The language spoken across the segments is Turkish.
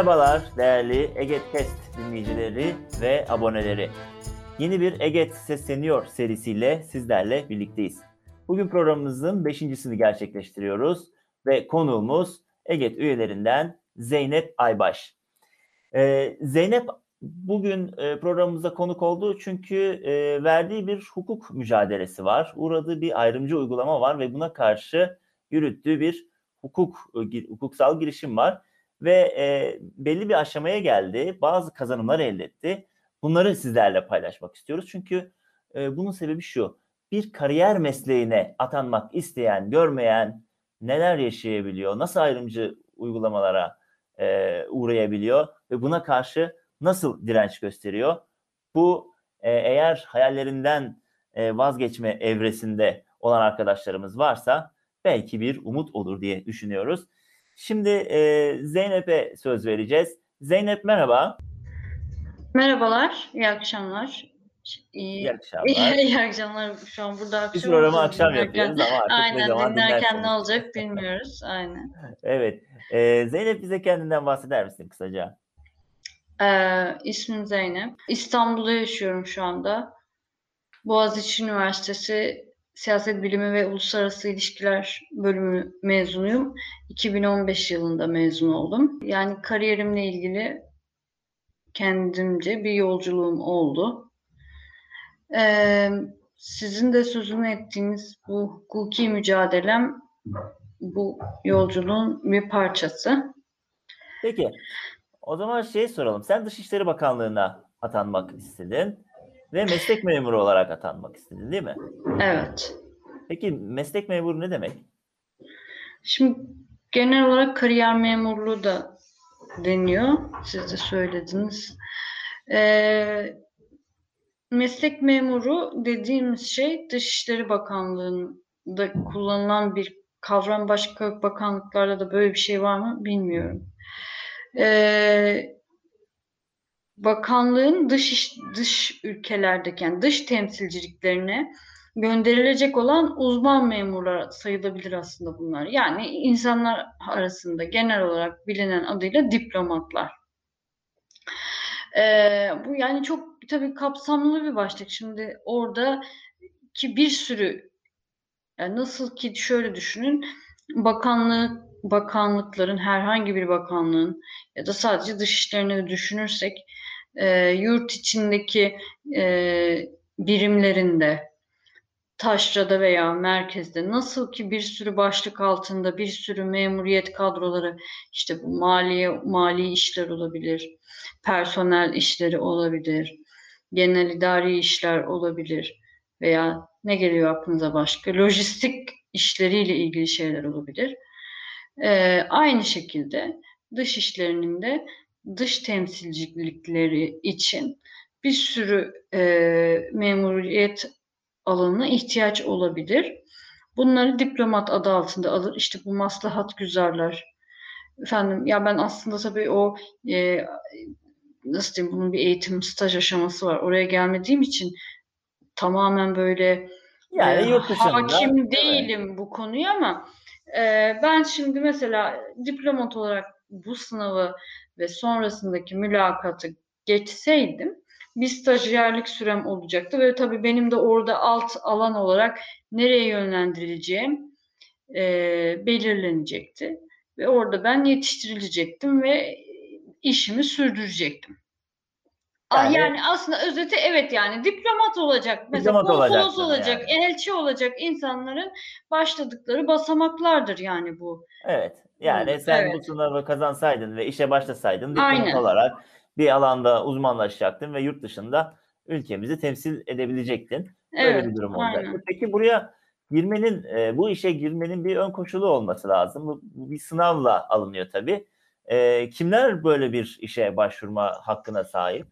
Merhabalar değerli Eget Test dinleyicileri ve aboneleri. Yeni bir Eget Sesleniyor serisiyle sizlerle birlikteyiz. Bugün programımızın beşincisini gerçekleştiriyoruz ve konuğumuz Eget üyelerinden Zeynep Aybaş. Ee, Zeynep bugün e, programımıza konuk oldu çünkü e, verdiği bir hukuk mücadelesi var. Uğradığı bir ayrımcı uygulama var ve buna karşı yürüttüğü bir hukuk e, hukuksal girişim var ve e, belli bir aşamaya geldi. Bazı kazanımlar elde etti. Bunları sizlerle paylaşmak istiyoruz. Çünkü e, bunun sebebi şu. Bir kariyer mesleğine atanmak isteyen, görmeyen neler yaşayabiliyor? Nasıl ayrımcı uygulamalara e, uğrayabiliyor ve buna karşı nasıl direnç gösteriyor? Bu e, eğer hayallerinden e, vazgeçme evresinde olan arkadaşlarımız varsa belki bir umut olur diye düşünüyoruz. Şimdi e, Zeynep'e söz vereceğiz. Zeynep merhaba. Merhabalar, iyi akşamlar. İyi, İyi akşamlar. iyi akşamlar. Şu an burada akşam. Biz programı akşam dinlerken- yapıyoruz ama artık ne Aynen zaman dinlerken ne olacak bilmiyoruz. Aynen. Evet. E, Zeynep bize kendinden bahseder misin kısaca? Ee, ismim Zeynep. İstanbul'da yaşıyorum şu anda. Boğaziçi Üniversitesi Siyaset Bilimi ve Uluslararası İlişkiler bölümü mezunuyum. 2015 yılında mezun oldum. Yani kariyerimle ilgili kendimce bir yolculuğum oldu. Ee, sizin de sözünü ettiğiniz bu hukuki mücadelem bu yolculuğun bir parçası. Peki. O zaman şey soralım. Sen Dışişleri Bakanlığı'na atanmak istedin ve meslek memuru olarak atanmak istedin değil mi? Evet. Peki meslek memuru ne demek? Şimdi genel olarak kariyer memurluğu da deniyor. Siz de söylediniz. Ee, meslek memuru dediğimiz şey Dışişleri Bakanlığı'nda kullanılan bir kavram. Başka bakanlıklarda da böyle bir şey var mı bilmiyorum. Ee, bakanlığın dış dış ülkelerdeki yani dış temsilciliklerine gönderilecek olan uzman memurlar sayılabilir aslında bunlar. Yani insanlar arasında genel olarak bilinen adıyla diplomatlar. Ee, bu yani çok tabii kapsamlı bir başlık. Şimdi orada ki bir sürü yani nasıl ki şöyle düşünün bakanlık bakanlıkların herhangi bir bakanlığın ya da sadece dışişlerini düşünürsek e, yurt içindeki e, birimlerinde taşrada veya merkezde nasıl ki bir sürü başlık altında bir sürü memuriyet kadroları işte bu maliye mali işler olabilir, personel işleri olabilir, genel idari işler olabilir veya ne geliyor aklınıza başka lojistik işleriyle ilgili şeyler olabilir. Ee, aynı şekilde dış işlerinin de dış temsilcilikleri için bir sürü e, memuriyet alanına ihtiyaç olabilir. Bunları diplomat adı altında alır. İşte bu maslahat güzarlar. Efendim ya ben aslında tabii o e, nasıl diyeyim bunun bir eğitim staj aşaması var. Oraya gelmediğim için tamamen böyle Yani e, yurt dışında. hakim değilim bu konuya ama e, ben şimdi mesela diplomat olarak bu sınavı ve sonrasındaki mülakatı geçseydim bir stajyerlik sürem olacaktı ve tabii benim de orada alt alan olarak nereye yönlendirileceğim e, belirlenecekti ve orada ben yetiştirilecektim ve işimi sürdürecektim. Yani- Yani, yani aslında özeti evet yani diplomat olacak. Mesela Diplomat konsolos olacak, elçi olacak insanların başladıkları basamaklardır yani bu. Evet. Yani sen evet. bu sınavı kazansaydın ve işe başlasaydın diplomat olarak bir alanda uzmanlaşacaktın ve yurt dışında ülkemizi temsil edebilecektin. Böyle Evet, bir durum olacaktı. aynen. Peki buraya girmenin, e, bu işe girmenin bir ön koşulu olması lazım. Bu, bu bir sınavla alınıyor tabii. E, kimler böyle bir işe başvurma hakkına sahip?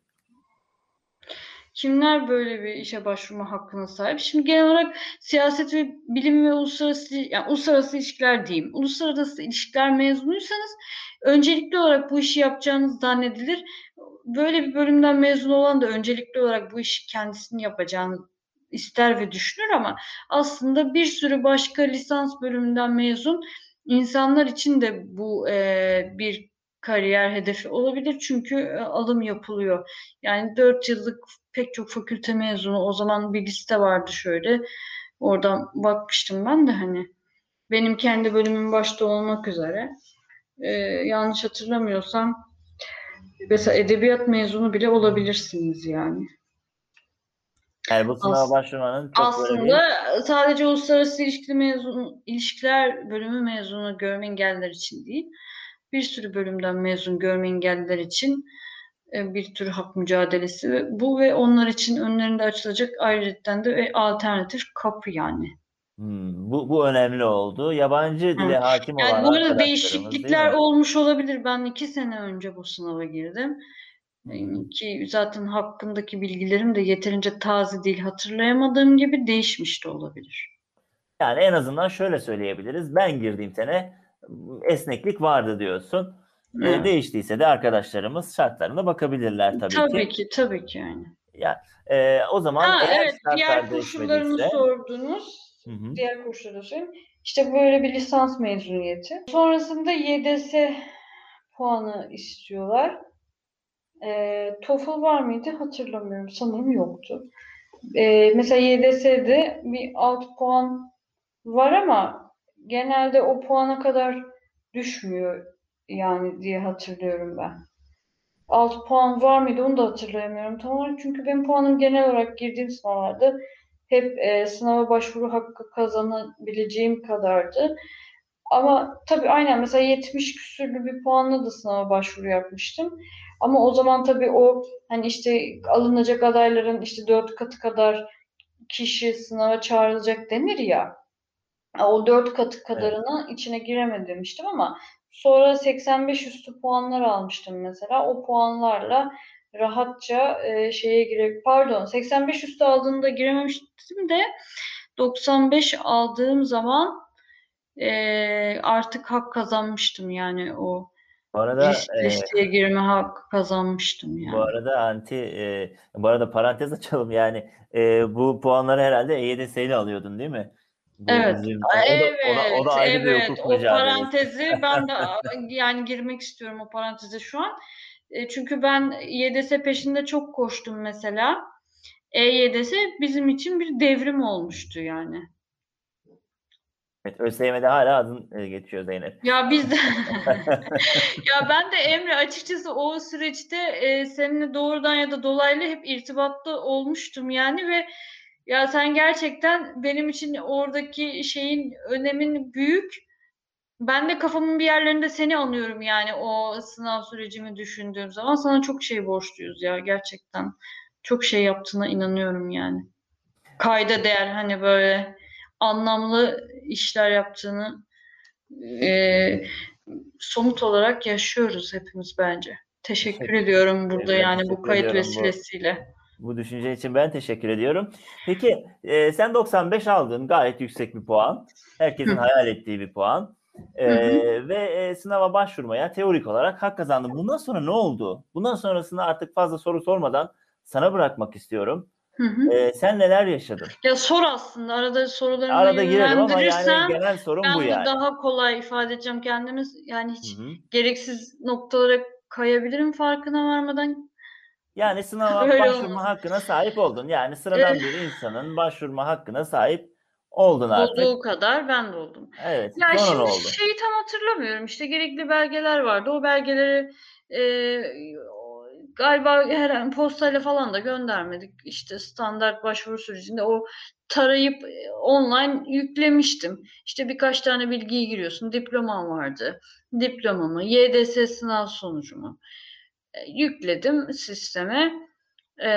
Kimler böyle bir işe başvurma hakkına sahip? Şimdi genel olarak siyaset ve bilim ve uluslararası yani uluslararası ilişkiler diyeyim. Uluslararası ilişkiler mezunuysanız öncelikli olarak bu işi yapacağınız zannedilir. Böyle bir bölümden mezun olan da öncelikli olarak bu işi kendisini yapacağını ister ve düşünür ama aslında bir sürü başka lisans bölümünden mezun insanlar için de bu e, bir kariyer hedefi olabilir çünkü e, alım yapılıyor. Yani 4 yıllık pek çok fakülte mezunu o zaman bir liste vardı şöyle. Oradan bakmıştım ben de hani benim kendi bölümüm başta olmak üzere e, yanlış hatırlamıyorsam mesela edebiyat mezunu bile olabilirsiniz yani. Yani bu sınava As- başvurmanın çok böyle bir- Aslında sadece uluslararası ilişki mezun, ilişkiler bölümü mezunu görme engelliler için değil, bir sürü bölümden mezun görme engelliler için bir tür hak mücadelesi bu ve onlar için önlerinde açılacak ayrıca de ve alternatif kapı yani. Hmm, bu, bu önemli oldu. Yabancı dile Hı. hakim olan Yani bu arada değişiklikler olmuş olabilir. Ben iki sene önce bu sınava girdim. Hı. Yani Ki zaten hakkındaki bilgilerim de yeterince taze değil. Hatırlayamadığım gibi değişmiş de olabilir. Yani en azından şöyle söyleyebiliriz. Ben girdiğim sene esneklik vardı diyorsun. Evet. değiştiyse de arkadaşlarımız şartlarına bakabilirler tabii, Tabii ki. ki, tabii ki yani. Ya, e, o zaman Ha eğer evet, diğer koşullarını sordunuz. Hı hı. Diğer koşulları söyleyeyim. İşte böyle bir lisans mezuniyeti. Sonrasında YDS puanı istiyorlar. Ee, TOEFL var mıydı? Hatırlamıyorum. Sanırım yoktu. Ee, mesela YDS'de bir alt puan var ama genelde o puana kadar düşmüyor yani diye hatırlıyorum ben. Alt puan var mıydı onu da hatırlayamıyorum tam olarak. Çünkü benim puanım genel olarak girdiğim sınavlarda hep e, sınava başvuru hakkı kazanabileceğim kadardı. Ama tabii aynen mesela 70 küsürlü bir puanla da sınava başvuru yapmıştım. Ama o zaman tabii o hani işte alınacak adayların işte dört katı kadar kişi sınava çağrılacak denir ya. O dört katı kadarına içine giremedim demiştim ama sonra 85 üstü puanlar almıştım mesela. O puanlarla rahatça e, şeye girip pardon 85 üstü aldığımda girememiştim de 95 aldığım zaman e, artık hak kazanmıştım yani o Bu arada e, listeye girme hakkı kazanmıştım yani. bu arada anti e, bu arada parantez açalım yani e, bu puanları herhalde EYDS ile alıyordun değil mi? Bu Evet, bizim- Aa, o da, evet, o da, o da ayrı bir evet. hukuk O parantezi ben de yani girmek istiyorum o paranteze şu an. E, Çünkü ben YDS peşinde çok koştum mesela. E-YDS bizim için bir devrim olmuştu yani. Evet, ÖSYM'de hala adın e, geçiyor Zeynep. Ya biz de ya ben de Emre açıkçası o süreçte e, seninle doğrudan ya da dolaylı hep irtibatta olmuştum yani ve ya sen gerçekten benim için oradaki şeyin önemin büyük. Ben de kafamın bir yerlerinde seni anıyorum yani o sınav sürecimi düşündüğüm zaman sana çok şey borçluyuz ya gerçekten. Çok şey yaptığına inanıyorum yani. Kayda değer hani böyle anlamlı işler yaptığını e, somut olarak yaşıyoruz hepimiz bence. Teşekkür ediyorum burada yani bu kayıt ediyorum bu- vesilesiyle. Bu düşünce için ben teşekkür ediyorum. Peki e, sen 95 aldın gayet yüksek bir puan. Herkesin hayal ettiği bir puan. E, ve e, sınava başvurmaya teorik olarak hak kazandın. Bundan sonra ne oldu? Bundan sonrasında artık fazla soru sormadan sana bırakmak istiyorum. Hı hı. E, sen neler yaşadın? Ya sor aslında arada sorularını Arada girelim ama yani genel sorun ben bu yani. daha kolay ifade edeceğim kendimiz. Yani hiç Hı hı. gereksiz noktalara kayabilirim farkına varmadan. Yani sınava Öyle başvurma olmasın. hakkına sahip oldun. Yani sıradan Evet. bir insanın başvurma hakkına sahip oldun artık. Olduğu kadar ben de oldum. Evet. Ya sonra şimdi oldu? şeyi tam hatırlamıyorum. İşte gerekli belgeler vardı. O belgeleri e, galiba her postayla falan da göndermedik. İşte standart başvuru sürecinde o tarayıp e, online yüklemiştim. İşte birkaç tane bilgiyi giriyorsun. Diplomam vardı. Diplomamı, YDS sınav sonucumu yükledim sisteme. E,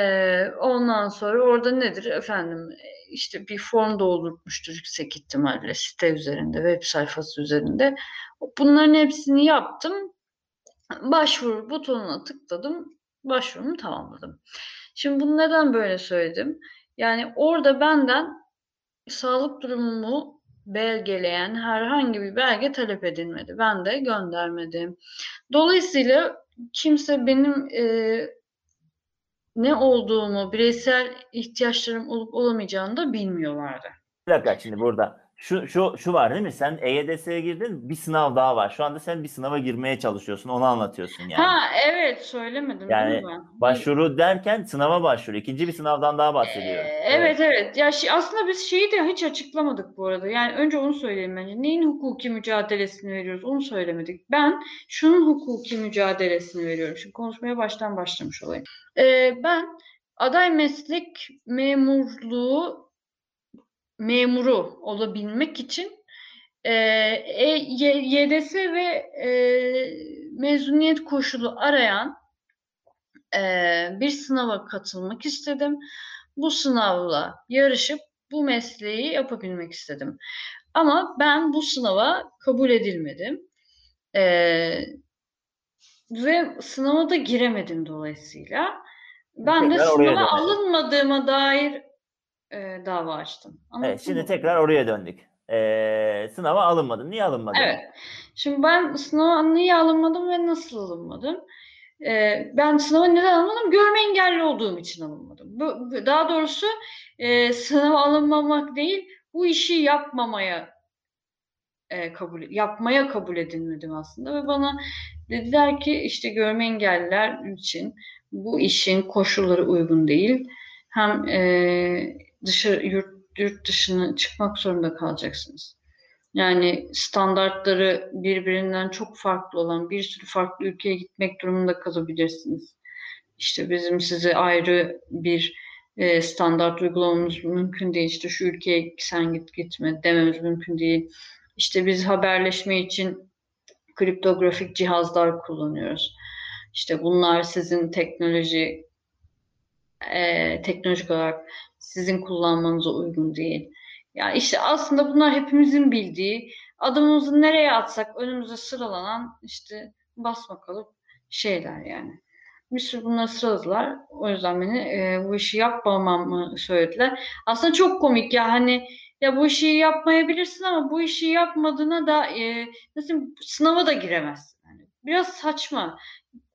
ondan sonra orada nedir efendim işte bir form doldurmuştur yüksek ihtimalle site üzerinde, web sayfası üzerinde. Bunların hepsini yaptım. Başvuru butonuna tıkladım. Başvurumu tamamladım. Şimdi bunu neden böyle söyledim? Yani orada benden sağlık durumumu belgeleyen herhangi bir belge talep edilmedi. Ben de göndermedim. Dolayısıyla kimse benim e, ne olduğumu, bireysel ihtiyaçlarım olup olamayacağını da bilmiyorlardı. Bir dakika şimdi burada. Şu, şu, şu var değil mi? Sen EYDS'ye girdin bir sınav daha var. Şu anda sen bir sınava girmeye çalışıyorsun. Onu anlatıyorsun yani. Ha evet söylemedim Yani değil mi? Başvuru derken sınava başvuru. İkinci bir sınavdan daha bahsediyoruz. Ee, evet evet. Ya şi- aslında biz şeyi de hiç açıklamadık bu arada. Yani önce onu söyleyelim bence. Neyin hukuki mücadelesini veriyoruz onu söylemedik. Ben şunun hukuki mücadelesini veriyorum. Şimdi konuşmaya baştan başlamış olayım. Ee, ben aday meslek memurluğu memuru olabilmek için e, e, YDS ve e, mezuniyet koşulu arayan e, bir sınava katılmak istedim. Bu sınavla yarışıp bu mesleği yapabilmek istedim. Ama ben bu sınava kabul edilmedim. E, ve sınava da giremedim dolayısıyla. Ben de oraya sınava alınmadığıma dair e, dava açtım. Anladın Evet, şimdi mı? tekrar oraya döndük. Ee, sınava alınmadın. Niye alınmadın? Evet. Şimdi ben sınava niye alınmadım ve nasıl alınmadım? Ee, ben sınava neden alınmadım? Görme engelli olduğum için alınmadım. Bu, daha doğrusu e, sınava alınmamak değil, bu işi yapmamaya e, kabul yapmaya kabul edilmedim aslında ve bana dediler ki işte görme engelliler için bu işin koşulları uygun değil. Hem e, dışarı yurt, yurt dışına çıkmak zorunda kalacaksınız. Yani standartları birbirinden çok farklı olan bir sürü farklı ülkeye gitmek durumunda kalabilirsiniz. İşte bizim size ayrı bir e, standart uygulamamız mümkün değil. İşte şu ülkeye sen git gitme dememiz mümkün değil. İşte biz haberleşme için kriptografik cihazlar kullanıyoruz. İşte bunlar sizin teknoloji e, teknolojik olarak sizin kullanmanıza uygun değil. Yani işte aslında bunlar hepimizin bildiği, adımımızı nereye atsak önümüze sıralanan işte basma kalıp şeyler yani. Bir sürü bunları sıraladılar. O yüzden beni e, bu işi yapmamamı söylediler. Aslında çok komik ya hani ya bu işi yapmayabilirsin ama bu işi yapmadığına da e, nasıl sınava da giremezsin. Yani biraz saçma.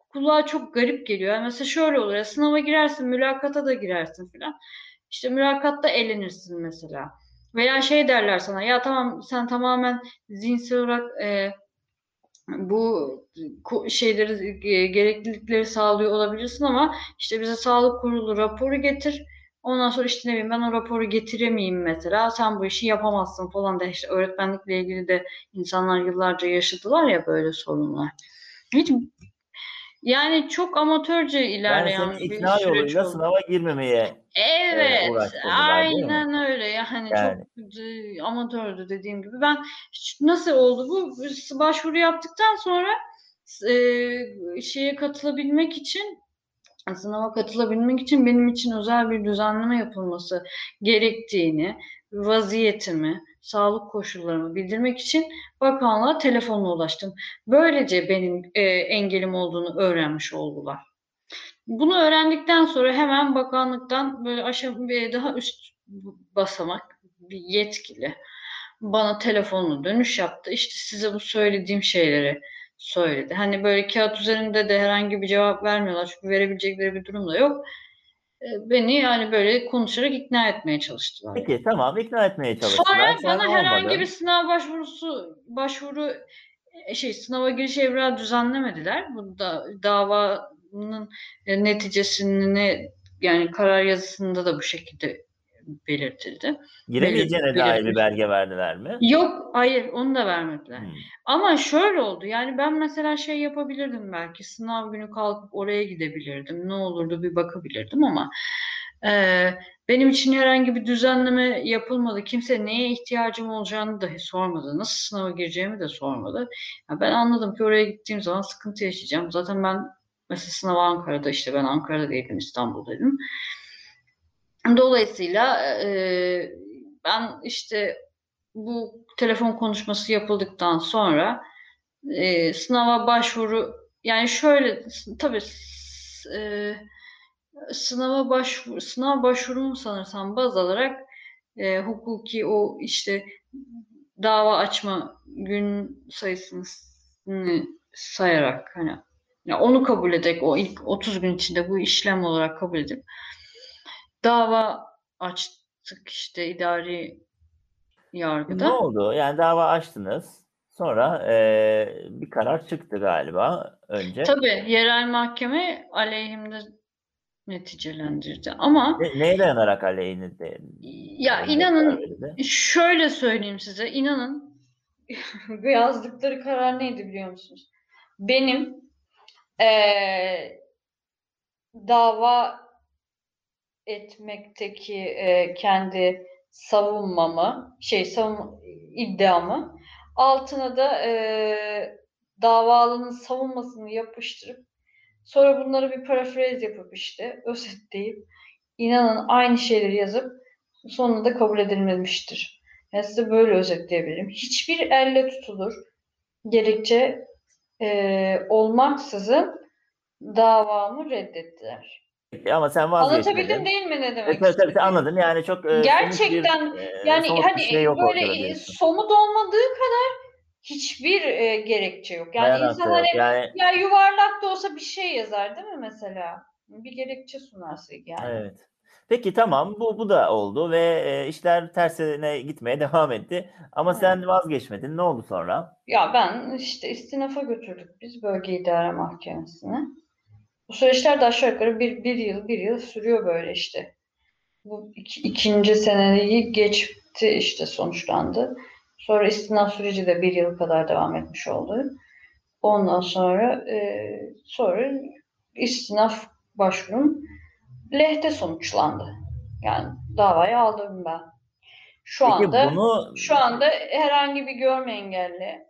Kulağa çok garip geliyor. Yani mesela şöyle olur ya sınava girersin, mülakata da girersin falan. İşte mülakatta elenirsin mesela. Veya şey derler sana ya tamam sen tamamen zihinsel olarak e, bu şeyleri e, gereklilikleri sağlıyor olabilirsin ama işte bize sağlık kurulu raporu getir. Ondan sonra işte ne bileyim ben o raporu getiremeyeyim mesela. Sen bu işi yapamazsın falan da işte öğretmenlikle ilgili de insanlar yıllarca yaşadılar ya böyle sorunlar. Hiç yani çok amatörce Yani ilerleyen senin bir ikna süreç yoluyla oldu. sınava girmemeye Evet, uğraştırdılar, değil mi? aynen öyle. Yani Yani. çok e, amatördü dediğim gibi. Ben nasıl oldu bu? Başvuru yaptıktan sonra e, şeye katılabilmek için sınava katılabilmek için benim için özel bir düzenleme yapılması gerektiğini, vaziyetimi, sağlık koşullarımı bildirmek için bakanlığa telefonla ulaştım. Böylece benim e, engelim olduğunu öğrenmiş oldular. Bunu öğrendikten sonra hemen bakanlıktan böyle aşağı bir daha üst basamak bir yetkili bana telefonla dönüş yaptı. İşte size bu söylediğim şeyleri söyledi. Hani böyle kağıt üzerinde de herhangi bir cevap vermiyorlar çünkü verebilecekleri bir durum da yok. E, Beni yani böyle konuşarak ikna etmeye çalıştılar. Peki tamam ikna etmeye çalıştılar. Sonra Sen bana herhangi bir sınav başvurusu başvuru e, şey sınava giriş evrağı düzenlemediler. Bu da davanın e, neticesini yani karar yazısında da bu şekilde belirtildi. Giremeyeceğine dair bir belge verdiler mi? Yok, hayır onu da vermediler. Hmm. Ama şöyle oldu. Yani ben mesela şey yapabilirdim belki sınav günü kalkıp oraya gidebilirdim. Ne olurdu bir bakabilirdim ama e, benim için herhangi bir düzenleme yapılmadı. Kimse neye ihtiyacım olacağını dahi sormadı. Nasıl sınava gireceğimi de sormadı. Ya ben anladım ki oraya gittiğim zaman sıkıntı yaşayacağım. Zaten ben mesela sınav Ankara'da işte ben Ankara'da değildim İstanbul'daydım. Dolayısıyla e, ben işte bu telefon konuşması yapıldıktan sonra e, sınava başvuru yani şöyle tabii e, sınava başvur sınav başvurumu sanırsam baz alarak e, hukuki o işte dava açma gün sayısını sayarak hani ya onu kabul ederek o ilk 30 gün içinde bu işlem olarak kabul edip dava açtık işte idari yargıda. Ne oldu? Yani dava açtınız. Sonra e, bir karar çıktı galiba önce. Tabii yerel mahkeme aleyhimde neticelendirdi ama Ne, neye dayanarak aleyhine ya inanın şöyle söyleyeyim size inanın yazdıkları karar neydi biliyor musunuz? Benim eee, dava etmekteki eee, kendi savunmamı, şey savun iddiamı altına da eee davalının savunmasını yapıştırıp sonra bunları bir parafraz yapıp işte özetleyip inanın aynı şeyleri yazıp sonunda kabul edilmemiştir. Yani size böyle özetleyebilirim. Hiçbir elle tutulur gerekçe e, olmaksızın davamı reddettiler. Ama sen vazgeçmedin. Anlatabildim değil mi ne demek? Evet, tabii, tabii, anladım. Yani çok e, Gerçekten bir, e, yani somut hani şey yok böyle somut olmadığı kadar hiçbir e, gerekçe yok. Yani Dayanak da insan hani Yani ya yuvarlak da olsa bir şey yazar değil mi mesela? Bir gerekçe sunarsın yani. Evet. Peki tamam bu bu da oldu ve e, işler tersine gitmeye devam etti. Ama Evet. sen vazgeçmedin. Ne oldu sonra? Ya ben işte istinafa götürdük biz bölge idare mahkemesine. Bu süreçler de aşağı yukarı bir, bir yıl bir yıl sürüyor böyle işte. Bu iki- ikinci seneyi geçti işte sonuçlandı. Sonra istinaf süreci de bir yıl kadar devam etmiş oldu. Ondan sonra e, sonra istinaf başvurum lehte sonuçlandı. Yani davayı aldım ben. Şu Peki anda bunu şu anda herhangi bir görme engelli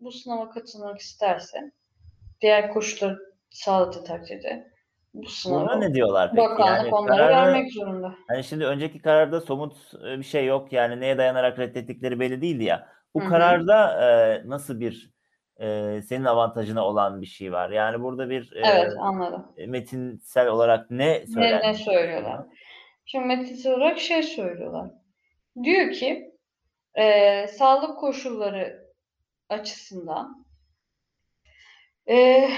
bu sınava katılmak isterse diğer koşulları sağladığı takdirde bu buna sınava ne diyorlar peki? bakanlık Yani onlara kararı- vermek zorunda. Hani şimdi önceki kararda somut e, bir şey yok. Yani neye dayanarak reddettikleri belli değildi ya. Bu Hı hı. kararda e, nasıl bir e, senin avantajına olan bir şey var? Yani burada bir e, Evet anladım. metinsel olarak ne Ne, söylenmiş? ne söylüyorlar? Şimdi metinsel olarak şey söylüyorlar. Diyor ki e, sağlık koşulları açısından e,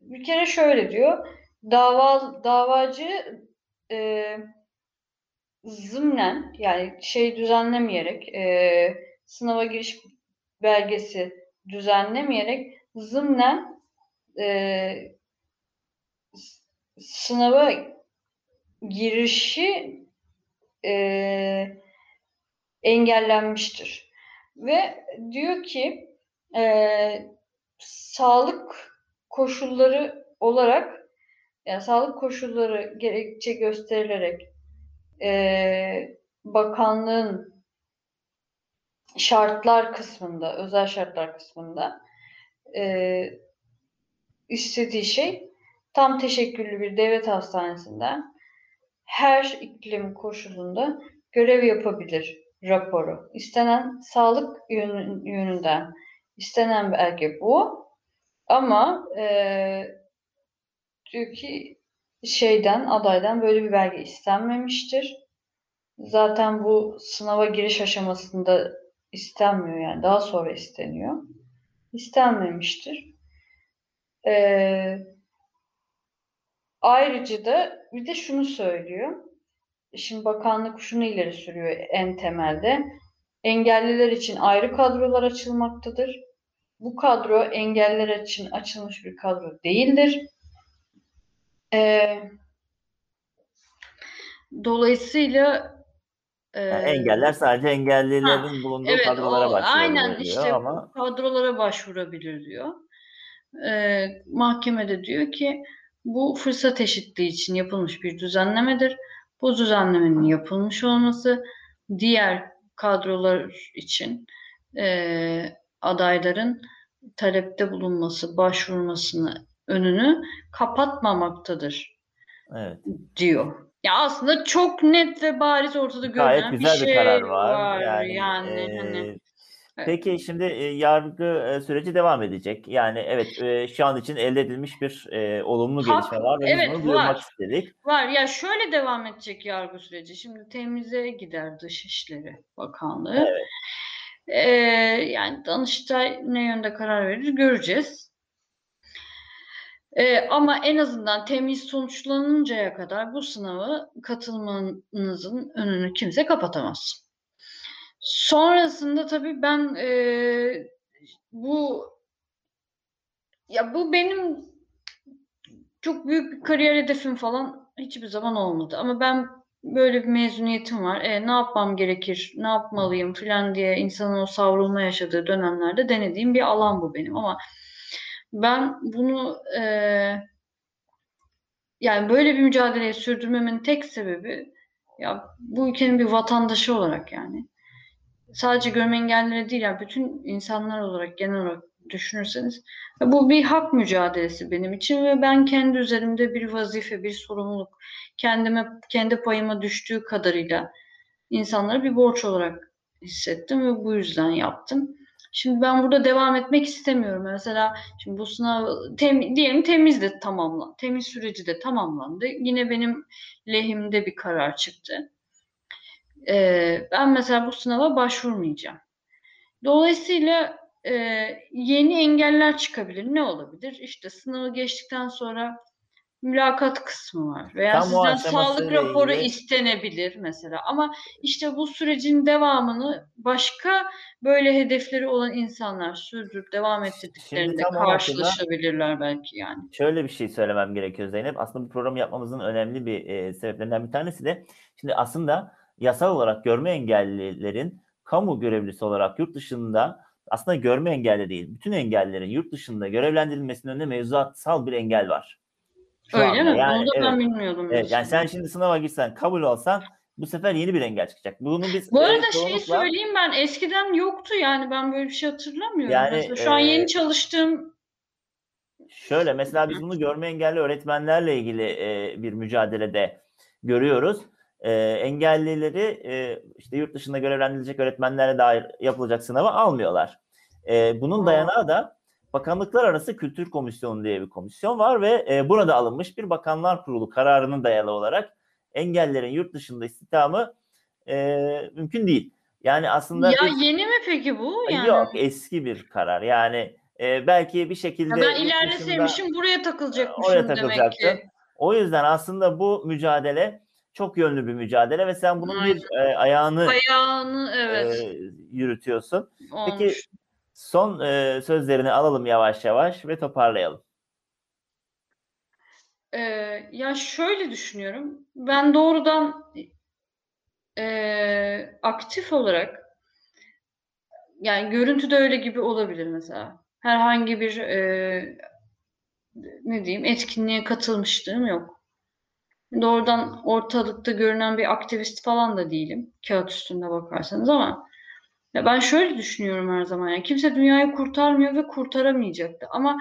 bir kere şöyle diyor. Dava davacı e, zımnen yani şey düzenlemeyerek e, sınava giriş belgesi düzenlemeyerek zımnen e, sınava girişi e, engellenmiştir. Ve diyor ki e, sağlık koşulları olarak yani sağlık koşulları gerekçe gösterilerek e, bakanlığın şartlar kısmında, özel şartlar kısmında e, istediği şey tam teşekküllü bir devlet hastanesinden her iklim koşulunda görev yapabilir raporu. İstenen sağlık yönü- yönünden istenen belge bu. Ama e, diyor ki şeyden adaydan böyle bir belge istenmemiştir. Zaten bu sınava giriş aşamasında istenmiyor yani daha sonra isteniyor. İstenmemiştir. Ee, ayrıca da bir de şunu söylüyor. Şimdi bakanlık şunu ileri sürüyor en temelde. Engelliler için ayrı kadrolar açılmaktadır. Bu kadro engelliler için açılmış bir kadro değildir. Ee, dolayısıyla Yani e, engeller sadece engellilerin bulunduğu Evet, kadrolara o, başvurabiliyor aynen işte ama kadrolara başvurabilir diyor. Ee, mahkemede diyor ki bu fırsat eşitliği için yapılmış bir düzenlemedir. Bu düzenlemenin yapılmış olması diğer kadrolar için e, adayların talepte bulunması, başvurmasını önünü kapatmamaktadır evet. diyor. Ya aslında çok net ve bariz ortada Gayet görünen güzel bir bir şey karar var. Yani, yani e, hani Evet. Peki şimdi e, yargı e, süreci devam edecek. Yani evet e, şu an için elde edilmiş bir e, olumlu Hak- gelişme var ve evet, bunu var. istedik. Var ya şöyle devam edecek yargı süreci. Şimdi temize gider Dışişleri Bakanlığı. Evet. Ee, yani Danıştay ne yönde karar verir göreceğiz. Ee, ama en azından temiz sonuçlanıncaya kadar bu sınavı katılmanızın önünü kimse kapatamaz. Sonrasında tabii ben e, bu ya bu benim çok büyük bir kariyer hedefim falan hiçbir zaman olmadı. Ama ben böyle bir mezuniyetim var. E, ne yapmam gerekir, ne yapmalıyım filan diye insanın o savrulma yaşadığı dönemlerde denediğim bir alan bu benim. Ama ben bunu e, yani böyle bir mücadeleyi sürdürmemin tek sebebi ya bu ülkenin bir vatandaşı olarak yani sadece görme engellileri değil yani bütün insanlar olarak genel olarak düşünürseniz bu bir hak mücadelesi benim için ve ben kendi üzerimde bir vazife, bir sorumluluk kendime kendi payıma düştüğü kadarıyla insanlara bir borç olarak hissettim ve bu yüzden yaptım. Şimdi ben burada devam etmek istemiyorum. Mesela şimdi bu sınav tem, diyelim temiz de tamamlan, temiz süreci de tamamlandı. Yine benim lehimde bir karar çıktı. Ee, ben mesela bu sınava başvurmayacağım. Dolayısıyla e, yeni engeller çıkabilir. Ne olabilir? İşte sınavı geçtikten sonra mülakat kısmı var. Veya Tam sizden sağlık raporu ilgili- istenebilir mesela. Ama işte bu sürecin devamını başka böyle hedefleri olan insanlar sürdürüp devam ettirdiklerinde karşılaşabilirler belki yani. Şöyle bir şey söylemem gerekiyor Zeynep. Aslında bu programı yapmamızın önemli bir e, sebeplerinden bir tanesi de şimdi aslında yasal olarak görme engellilerin kamu görevlisi olarak yurt dışında aslında görme engelli değil, bütün engellilerin yurt dışında görevlendirilmesinin önünde mevzuatsal bir engel var. Şu Öyle anda. mi? Yani, Onu da ben evet. bilmiyordum. Evet, yani sen şimdi sınava girsen, kabul olsan bu sefer yeni bir engel çıkacak. Bunu biz Bu e, arada şeyi çoğunlukla- söyleyeyim ben eskiden yoktu yani ben böyle bir şey hatırlamıyorum. Yani, Mesela şu an e, yeni çalıştığım Şöyle mesela biz bunu görme engelli öğretmenlerle ilgili e, bir mücadelede görüyoruz. E, engellileri e, işte yurt dışında görevlendirilecek öğretmenlere dair yapılacak sınava almıyorlar. E, bunun dayanağı da Bakanlıklar Arası Kültür Komisyonu diye bir komisyon var ve e, burada alınmış bir Bakanlar Kurulu kararının dayalı olarak engellilerin yurt dışında istihdamı e, mümkün değil. Yani aslında ya biz- yeni mi peki bu? Yani yok eski bir karar. Yani e, belki bir şekilde Ya ben ilerleseymişim buraya takılacakmışım oraya demek takılacaktı. ki. O yüzden aslında bu mücadele çok yönlü bir mücadele ve sen bunun bir e, ayağını Ayağını evet e, yürütüyorsun. olmuş. Peki son e, sözlerini alalım yavaş yavaş ve toparlayalım. Ee, ya şöyle düşünüyorum. Ben doğrudan e, aktif olarak yani görüntüde öyle gibi olabilir mesela. Herhangi bir e, ne diyeyim etkinliğe katılmışlığım yok. Doğrudan ortalıkta görünen bir aktivist falan da değilim. Kağıt üstünde bakarsanız ama ya ben şöyle düşünüyorum her zaman. Yani kimse dünyayı kurtarmıyor ve kurtaramayacaktı. Ama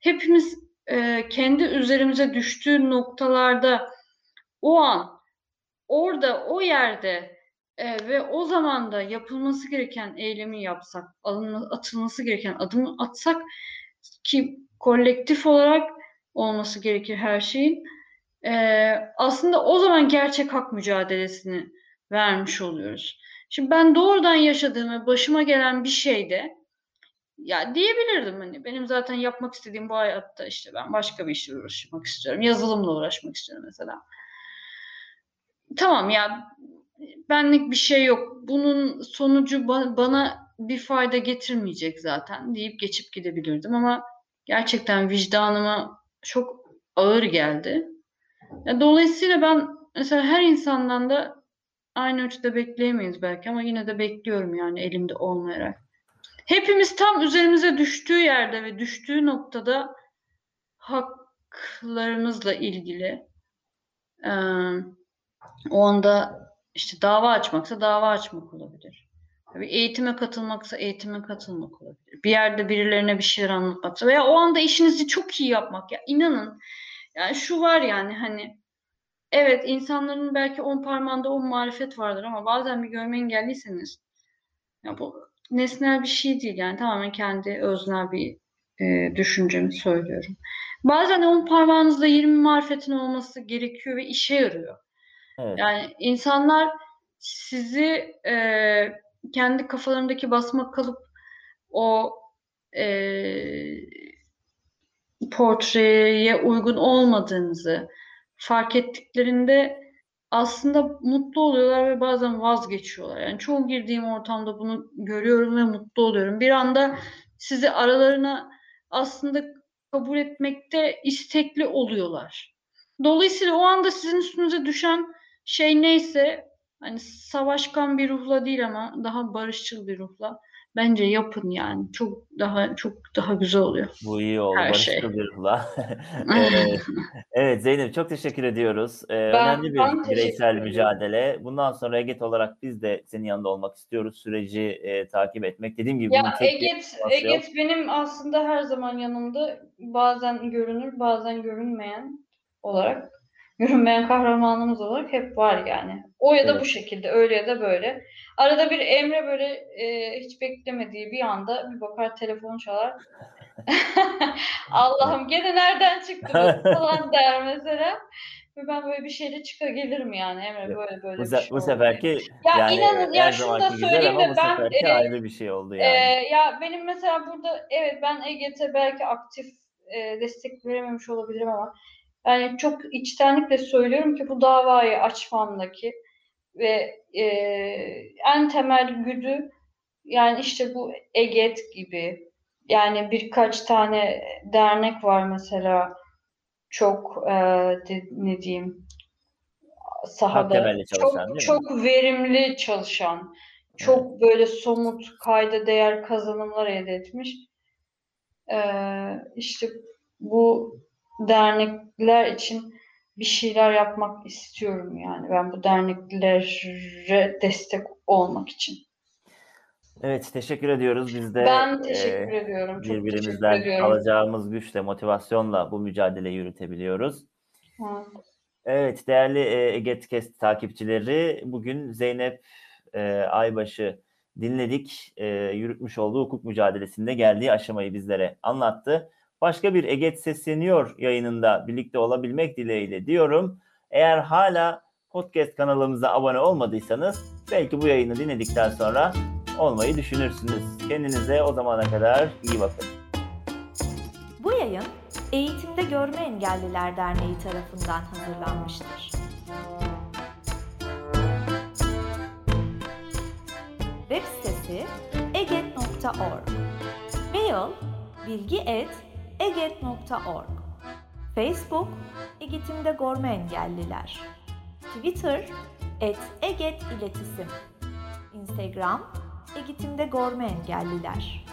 hepimiz e, kendi üzerimize düştüğü noktalarda o an orada o yerde e, ve o zamanda yapılması gereken eylemi yapsak, alınma, atılması gereken adımı atsak ki kolektif olarak olması gerekir her şeyin. e, aslında o zaman gerçek hak mücadelesini vermiş oluyoruz. Şimdi ben doğrudan yaşadığım ve başıma gelen bir şeyde ya diyebilirdim hani benim zaten yapmak istediğim bu hayatta işte ben başka bir işle uğraşmak istiyorum. Yazılımla uğraşmak istiyorum mesela. Tamam ya benlik bir şey yok. Bunun sonucu ba- bana bir fayda getirmeyecek zaten deyip geçip gidebilirdim ama gerçekten vicdanıma çok ağır geldi. Ya dolayısıyla ben mesela her insandan da aynı ölçüde bekleyemeyiz belki ama yine de bekliyorum yani elimde olmayarak. Hepimiz tam üzerimize düştüğü yerde ve düştüğü noktada haklarımızla ilgili eee, o anda işte dava açmaksa dava açmak olabilir. Bir eğitime katılmaksa eğitime katılmak olabilir. Bir yerde birilerine bir şeyler anlatmaksa veya o anda işinizi çok iyi yapmak. Ya inanın yani şu var yani hani evet insanların belki on parmağında on marifet vardır ama bazen bir görme engelliyseniz ya bu nesnel bir şey değil yani tamamen kendi öznel bir e, düşüncemi söylüyorum. Bazen on parmağınızda 20 marifetin olması gerekiyor ve işe yarıyor. Evet. Yani insanlar sizi e, kendi kafalarındaki basma kalıp o e, portreye uygun olmadığınızı fark ettiklerinde aslında mutlu oluyorlar ve bazen vazgeçiyorlar. Yani çoğu girdiğim ortamda bunu görüyorum ve mutlu oluyorum. Bir anda sizi aralarına aslında kabul etmekte istekli oluyorlar. Dolayısıyla o anda sizin üstünüze düşen şey neyse hani savaşkan bir ruhla değil ama daha barışçıl bir ruhla bence yapın yani. Çok daha çok daha güzel oluyor. Bu iyi oldu. Her şey. Eee, evet Zeynep çok teşekkür ediyoruz. Eee, Ben- önemli ben bir teşekkür bireysel mücadele. Bundan sonra Eget olarak biz de senin yanında olmak istiyoruz. Süreci eee, takip etmek. Dediğim gibi bunun Ya tek bir Eget. Eget benim aslında her zaman yanımda bazen görünür bazen görünmeyen olarak görünmeyen kahramanımız olarak hep var yani. O ya da Evet. bu şekilde öyle ya da böyle. Arada bir Emre böyle e, hiç beklemediği bir anda bir bakar telefonu çalar. Allah'ım gene nereden çıktı bu falan der mesela. Ve ben böyle bir şeyle çıka gelirim yani Emre böyle böyle Bu, bir se- şey bu seferki Ya yani inanın ya şunu da söyleyeyim de bu ben e, ayrı bir şey oldu ee, yani. ya benim mesela burada evet ben EGT belki aktif e, destek verememiş olabilirim ama yani çok içtenlikle söylüyorum ki bu davayı açmamdaki ve e, en temel güdü yani işte bu EGET gibi. Yani birkaç tane dernek var mesela çok e, de- ne diyeyim sahada. Çalışan, çok çok verimli çalışan çok böyle somut kayda değer kazanımlar elde etmiş. Ee, işte bu dernekler için bir şeyler yapmak istiyorum yani. Ben bu derneklere destek olmak için. Evet teşekkür ediyoruz. Biz de ben teşekkür eee, ediyorum. Çok teşekkür birbirimizden ediyorum. alacağımız güçle, motivasyonla bu mücadeleyi yürütebiliyoruz. Ha. Evet değerli e, takipçileri bugün Zeynep e, Aybaş'ı dinledik. E, yürütmüş olduğu hukuk mücadelesinde geldiği aşamayı bizlere anlattı. Başka bir Eget Sesleniyor yayınında birlikte olabilmek dileğiyle diyorum. Eğer hala podcast kanalımıza abone olmadıysanız belki bu yayını dinledikten sonra olmayı düşünürsünüz. Kendinize o zamana kadar iyi bakın. Bu yayın Eğitimde Görme Engelliler Derneği tarafından hazırlanmıştır. Web sitesi eget.org Mail bilgi.eget.org Facebook Eğitimde Görme Engelliler. Twitter et Eget İletisim Instagram Eğitimde Görme Engelliler